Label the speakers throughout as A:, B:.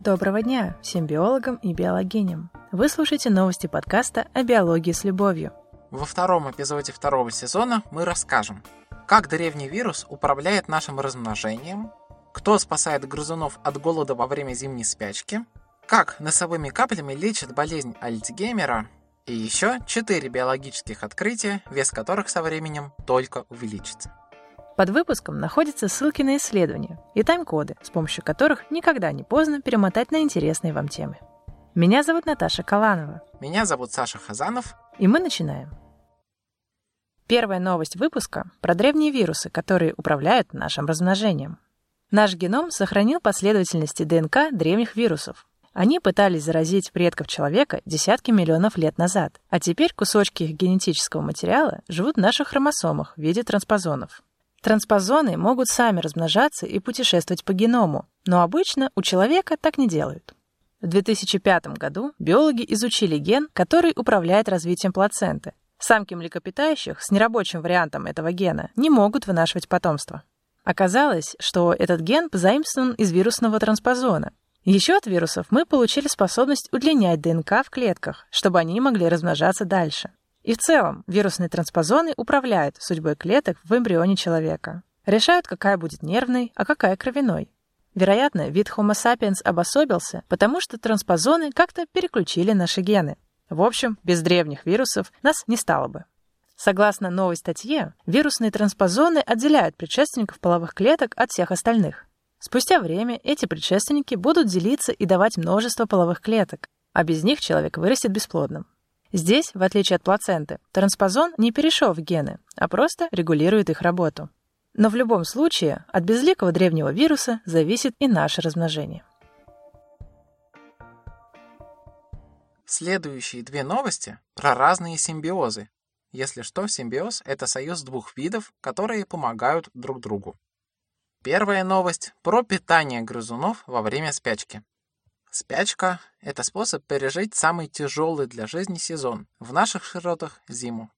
A: Доброго дня всем биологам и биологиням. Вы слушаете новости подкаста о биологии с любовью.
B: Во втором эпизоде второго сезона мы расскажем, как древний вирус управляет нашим размножением, кто спасает грызунов от голода во время зимней спячки, как носовыми каплями лечат болезнь Альцгеймера и еще четыре биологических открытия, вес которых со временем только увеличится.
A: Под выпуском находятся ссылки на исследования и тайм-коды, с помощью которых никогда не поздно перемотать на интересные вам темы. Меня зовут Наташа Каланова.
B: Меня зовут Саша Хазанов.
A: И мы начинаем. Первая новость выпуска про древние вирусы, которые управляют нашим размножением. Наш геном сохранил последовательности ДНК древних вирусов. Они пытались заразить предков человека десятки миллионов лет назад, а теперь кусочки их генетического материала живут в наших хромосомах в виде транспозонов. Транспозоны могут сами размножаться и путешествовать по геному, но обычно у человека так не делают. В 2005 году биологи изучили ген, который управляет развитием плаценты. Самки млекопитающих с нерабочим вариантом этого гена не могут вынашивать потомство. Оказалось, что этот ген позаимствован из вирусного транспозона. Еще от вирусов мы получили способность удлинять ДНК в клетках, чтобы они могли размножаться дальше. И в целом вирусные транспозоны управляют судьбой клеток в эмбрионе человека. Решают, какая будет нервной, а какая кровяной. Вероятно, вид Homo sapiens обособился, потому что транспозоны как-то переключили наши гены. В общем, без древних вирусов нас не стало бы. Согласно новой статье, вирусные транспозоны отделяют предшественников половых клеток от всех остальных. Спустя время эти предшественники будут делиться и давать множество половых клеток, а без них человек вырастет бесплодным. Здесь, в отличие от плаценты, транспозон не перешел в гены, а просто регулирует их работу. Но в любом случае от безликого древнего вируса зависит и наше размножение.
B: Следующие две новости про разные симбиозы. Если что, симбиоз – это союз двух видов, которые помогают друг другу. Первая новость про питание грызунов во время спячки. Спячка – это способ пережить самый тяжелый для жизни сезон, в наших широтах – зиму.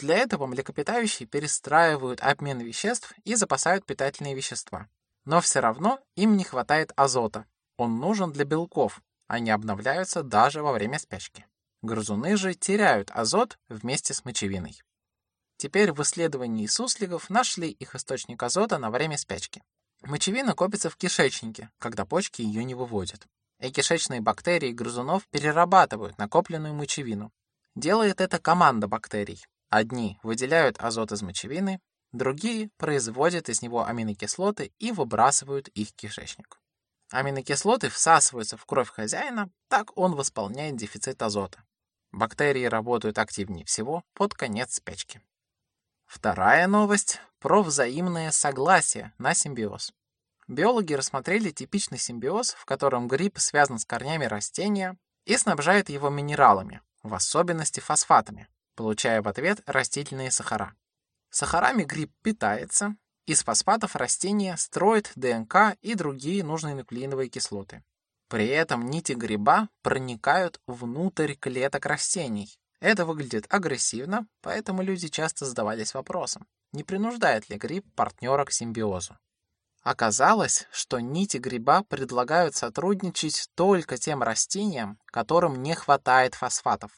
B: Для этого млекопитающие перестраивают обмен веществ и запасают питательные вещества. Но все равно им не хватает азота. Он нужен для белков, они обновляются даже во время спячки. Грызуны же теряют азот вместе с мочевиной. Теперь в исследовании сусликов нашли их источник азота на время спячки. Мочевина копится в кишечнике, когда почки ее не выводят и кишечные бактерии грызунов перерабатывают накопленную мочевину. Делает это команда бактерий. Одни выделяют азот из мочевины, другие производят из него аминокислоты и выбрасывают их в кишечник. Аминокислоты всасываются в кровь хозяина, так он восполняет дефицит азота. Бактерии работают активнее всего под конец спячки. Вторая новость про взаимное согласие на симбиоз. Биологи рассмотрели типичный симбиоз, в котором гриб связан с корнями растения и снабжает его минералами, в особенности фосфатами, получая в ответ растительные сахара. Сахарами гриб питается, из фосфатов растение строит ДНК и другие нужные нуклеиновые кислоты. При этом нити гриба проникают внутрь клеток растений. Это выглядит агрессивно, поэтому люди часто задавались вопросом, не принуждает ли гриб партнера к симбиозу. Оказалось, что нити гриба предлагают сотрудничать только тем растениям, которым не хватает фосфатов.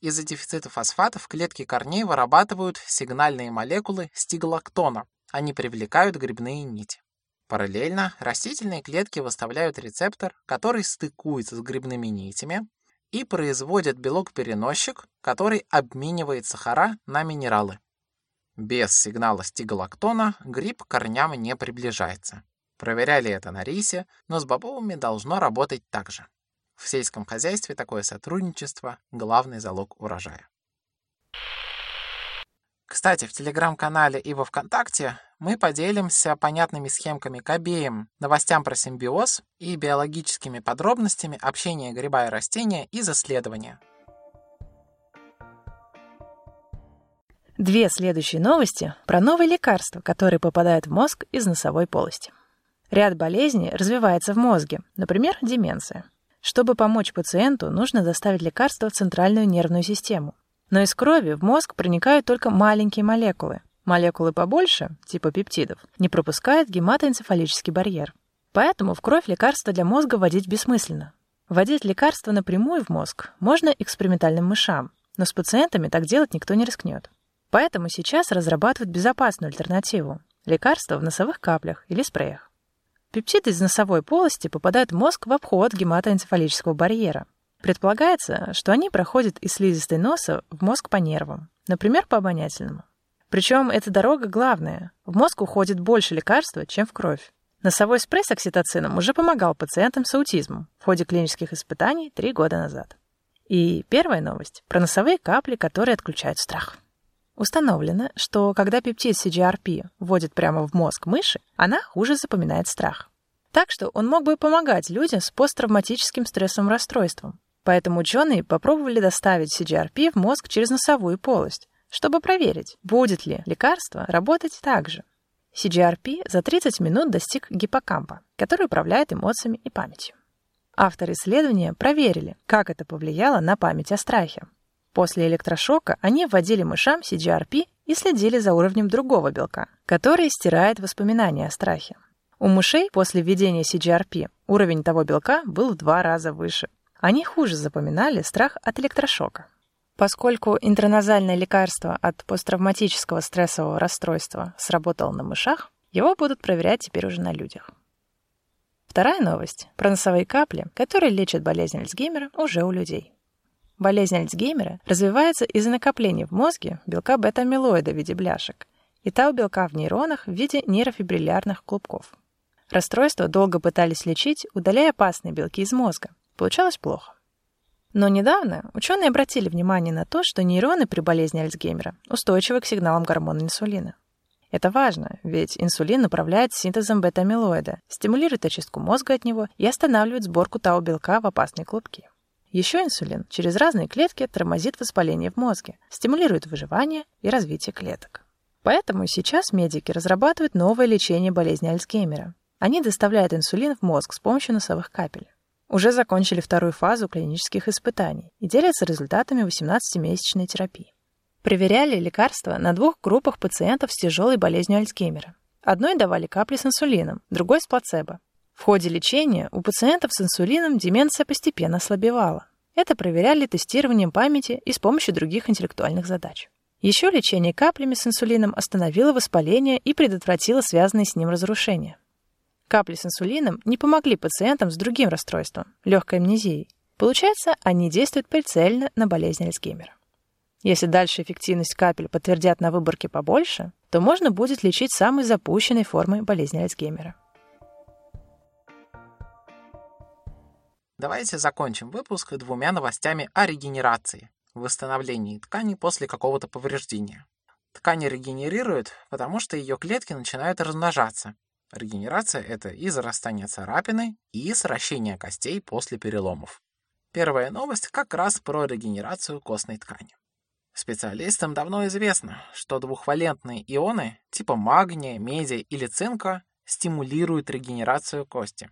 B: Из-за дефицита фосфатов клетки корней вырабатывают сигнальные молекулы стиглоктона. Они привлекают грибные нити. Параллельно растительные клетки выставляют рецептор, который стыкуется с грибными нитями и производит белок-переносчик, который обменивает сахара на минералы. Без сигнала стигалактона гриб к корням не приближается. Проверяли это на рисе, но с бобовыми должно работать так же. В сельском хозяйстве такое сотрудничество – главный залог урожая. Кстати, в телеграм-канале и во ВКонтакте мы поделимся понятными схемками к обеим новостям про симбиоз и биологическими подробностями общения гриба и растения из исследования.
A: Две следующие новости про новые лекарства, которые попадают в мозг из носовой полости. Ряд болезней развивается в мозге, например, деменция. Чтобы помочь пациенту, нужно доставить лекарство в центральную нервную систему. Но из крови в мозг проникают только маленькие молекулы. Молекулы побольше, типа пептидов, не пропускает гематоэнцефалический барьер. Поэтому в кровь лекарства для мозга вводить бессмысленно. Вводить лекарства напрямую в мозг можно экспериментальным мышам, но с пациентами так делать никто не рискнет. Поэтому сейчас разрабатывают безопасную альтернативу – лекарства в носовых каплях или спреях. Пептиды из носовой полости попадают в мозг в обход гематоэнцефалического барьера. Предполагается, что они проходят из слизистой носа в мозг по нервам, например, по обонятельному. Причем эта дорога главная. В мозг уходит больше лекарства, чем в кровь. Носовой спрей с окситоцином уже помогал пациентам с аутизмом в ходе клинических испытаний три года назад. И первая новость про носовые капли, которые отключают страх. Установлено, что когда пептид CGRP вводит прямо в мозг мыши, она хуже запоминает страх. Так что он мог бы помогать людям с посттравматическим стрессовым расстройством. Поэтому ученые попробовали доставить CGRP в мозг через носовую полость, чтобы проверить, будет ли лекарство работать так же. CGRP за 30 минут достиг гиппокампа, который управляет эмоциями и памятью. Авторы исследования проверили, как это повлияло на память о страхе. После электрошока они вводили мышам CGRP и следили за уровнем другого белка, который стирает воспоминания о страхе. У мышей после введения CGRP уровень того белка был в два раза выше. Они хуже запоминали страх от электрошока. Поскольку интраназальное лекарство от посттравматического стрессового расстройства сработало на мышах, его будут проверять теперь уже на людях. Вторая новость про носовые капли, которые лечат болезнь Альцгеймера уже у людей. Болезнь Альцгеймера развивается из-за накопления в мозге белка бета-амилоида в виде бляшек и тау-белка в нейронах в виде нейрофибриллярных клубков. Расстройство долго пытались лечить, удаляя опасные белки из мозга. Получалось плохо. Но недавно ученые обратили внимание на то, что нейроны при болезни Альцгеймера устойчивы к сигналам гормона инсулина. Это важно, ведь инсулин управляет синтезом бета-амилоида, стимулирует очистку мозга от него и останавливает сборку тау-белка в опасные клубки. Еще инсулин через разные клетки тормозит воспаление в мозге, стимулирует выживание и развитие клеток. Поэтому сейчас медики разрабатывают новое лечение болезни Альцгеймера. Они доставляют инсулин в мозг с помощью носовых капель уже закончили вторую фазу клинических испытаний и делятся результатами 18-месячной терапии. Проверяли лекарства на двух группах пациентов с тяжелой болезнью Альцгеймера. Одной давали капли с инсулином, другой с плацебо. В ходе лечения у пациентов с инсулином деменция постепенно ослабевала. Это проверяли тестированием памяти и с помощью других интеллектуальных задач. Еще лечение каплями с инсулином остановило воспаление и предотвратило связанные с ним разрушения. Капли с инсулином не помогли пациентам с другим расстройством – легкой амнезией. Получается, они действуют прицельно на болезнь Альцгеймера. Если дальше эффективность капель подтвердят на выборке побольше, то можно будет лечить самой запущенной формой болезни Альцгеймера.
B: Давайте закончим выпуск двумя новостями о регенерации, восстановлении ткани после какого-то повреждения. Ткань регенерирует, потому что ее клетки начинают размножаться, Регенерация – это и зарастание царапины, и сращение костей после переломов. Первая новость как раз про регенерацию костной ткани. Специалистам давно известно, что двухвалентные ионы типа магния, меди или цинка стимулируют регенерацию кости.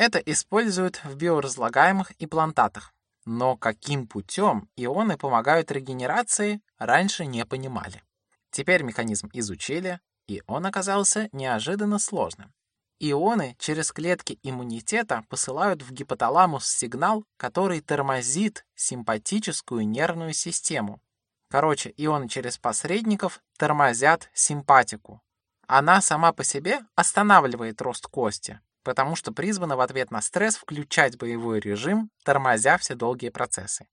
B: Это используют в биоразлагаемых имплантатах. Но каким путем ионы помогают регенерации, раньше не понимали. Теперь механизм изучили, и он оказался неожиданно сложным. Ионы через клетки иммунитета посылают в гипоталамус сигнал, который тормозит симпатическую нервную систему. Короче, ионы через посредников тормозят симпатику. Она сама по себе останавливает рост кости, потому что призвана в ответ на стресс включать боевой режим, тормозя все долгие процессы.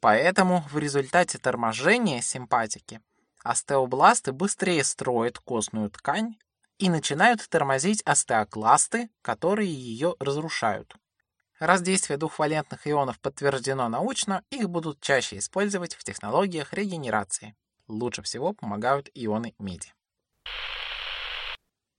B: Поэтому в результате торможения симпатики Остеобласты быстрее строят костную ткань и начинают тормозить остеокласты, которые ее разрушают. Раз действие двухвалентных ионов подтверждено научно, их будут чаще использовать в технологиях регенерации. Лучше всего помогают ионы меди.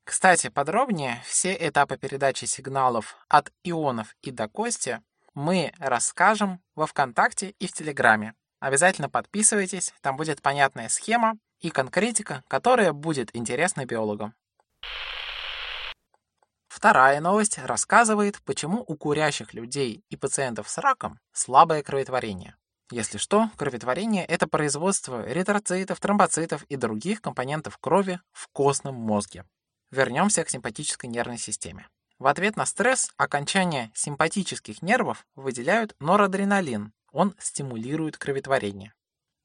B: Кстати, подробнее все этапы передачи сигналов от ионов и до кости мы расскажем во ВКонтакте и в Телеграме. Обязательно подписывайтесь, там будет понятная схема и конкретика, которая будет интересна биологам. Вторая новость рассказывает, почему у курящих людей и пациентов с раком слабое кроветворение. Если что, кроветворение – это производство эритроцитов, тромбоцитов и других компонентов крови в костном мозге. Вернемся к симпатической нервной системе. В ответ на стресс окончания симпатических нервов выделяют норадреналин. Он стимулирует кроветворение.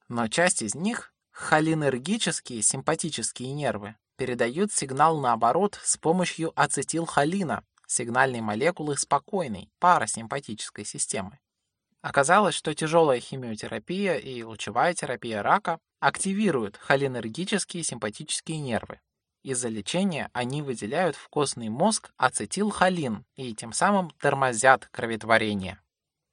B: Но часть из них, холинергические симпатические нервы, передают сигнал наоборот с помощью ацетилхолина, сигнальной молекулы спокойной, парасимпатической системы. Оказалось, что тяжелая химиотерапия и лучевая терапия рака активируют холинергические симпатические нервы. Из-за лечения они выделяют в костный мозг ацетилхолин и тем самым тормозят кроветворение.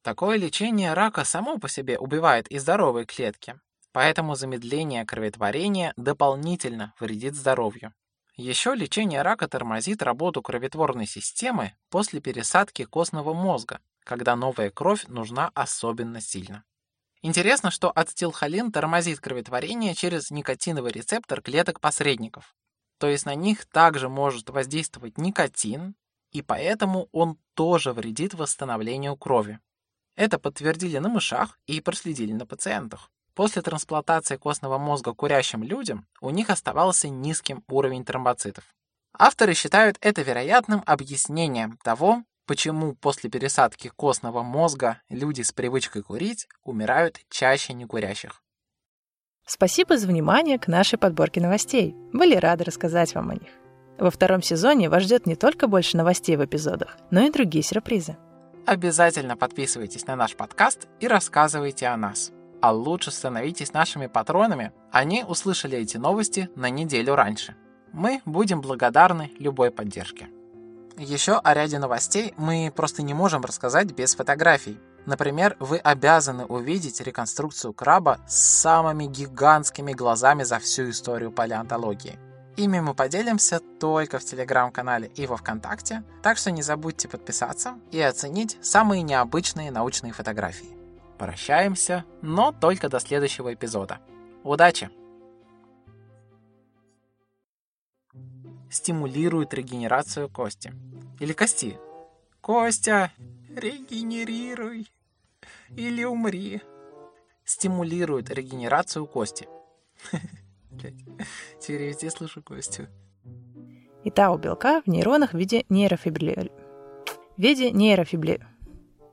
B: Такое лечение рака само по себе убивает и здоровые клетки, поэтому замедление кроветворения дополнительно вредит здоровью. Еще лечение рака тормозит работу кроветворной системы после пересадки костного мозга, когда новая кровь нужна особенно сильно. Интересно, что ацетилхолин тормозит кроветворение через никотиновый рецептор клеток-посредников. То есть на них также может воздействовать никотин, и поэтому он тоже вредит восстановлению крови. Это подтвердили на мышах и проследили на пациентах. После трансплантации костного мозга курящим людям у них оставался низким уровень тромбоцитов. Авторы считают это вероятным объяснением того, почему после пересадки костного мозга люди с привычкой курить умирают чаще некурящих.
A: Спасибо за внимание к нашей подборке новостей. Были рады рассказать вам о них. Во втором сезоне вас ждет не только больше новостей в эпизодах, но и другие сюрпризы.
B: Обязательно подписывайтесь на наш подкаст и рассказывайте о нас. А лучше становитесь нашими патронами. Они услышали эти новости на неделю раньше. Мы будем благодарны любой поддержке. Еще о ряде новостей мы просто не можем рассказать без фотографий. Например, вы обязаны увидеть реконструкцию краба с самыми гигантскими глазами за всю историю палеонтологии. Ими мы поделимся только в Телеграм-канале и во Вконтакте, так что не забудьте подписаться и оценить самые необычные научные фотографии. Прощаемся, но только до следующего эпизода. Удачи! Стимулирует регенерацию кости. Или кости. Костя, регенерируй или умри. Стимулирует регенерацию кости. Теперь везде слышу Костю.
A: И тау белка в нейронах в виде нейрофибрилярных. В виде нейрофибри...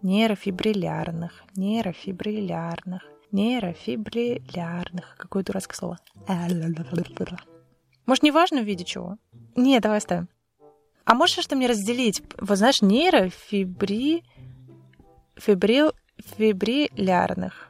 A: нейрофибрилярных, нейрофибрилярных, нейрофибрилярных. Какое дурацкое слово. Может, не важно в виде чего? Нет, давай оставим. А можешь что мне разделить? Вот знаешь, нейрофибри... Фибрил... Фибрилярных.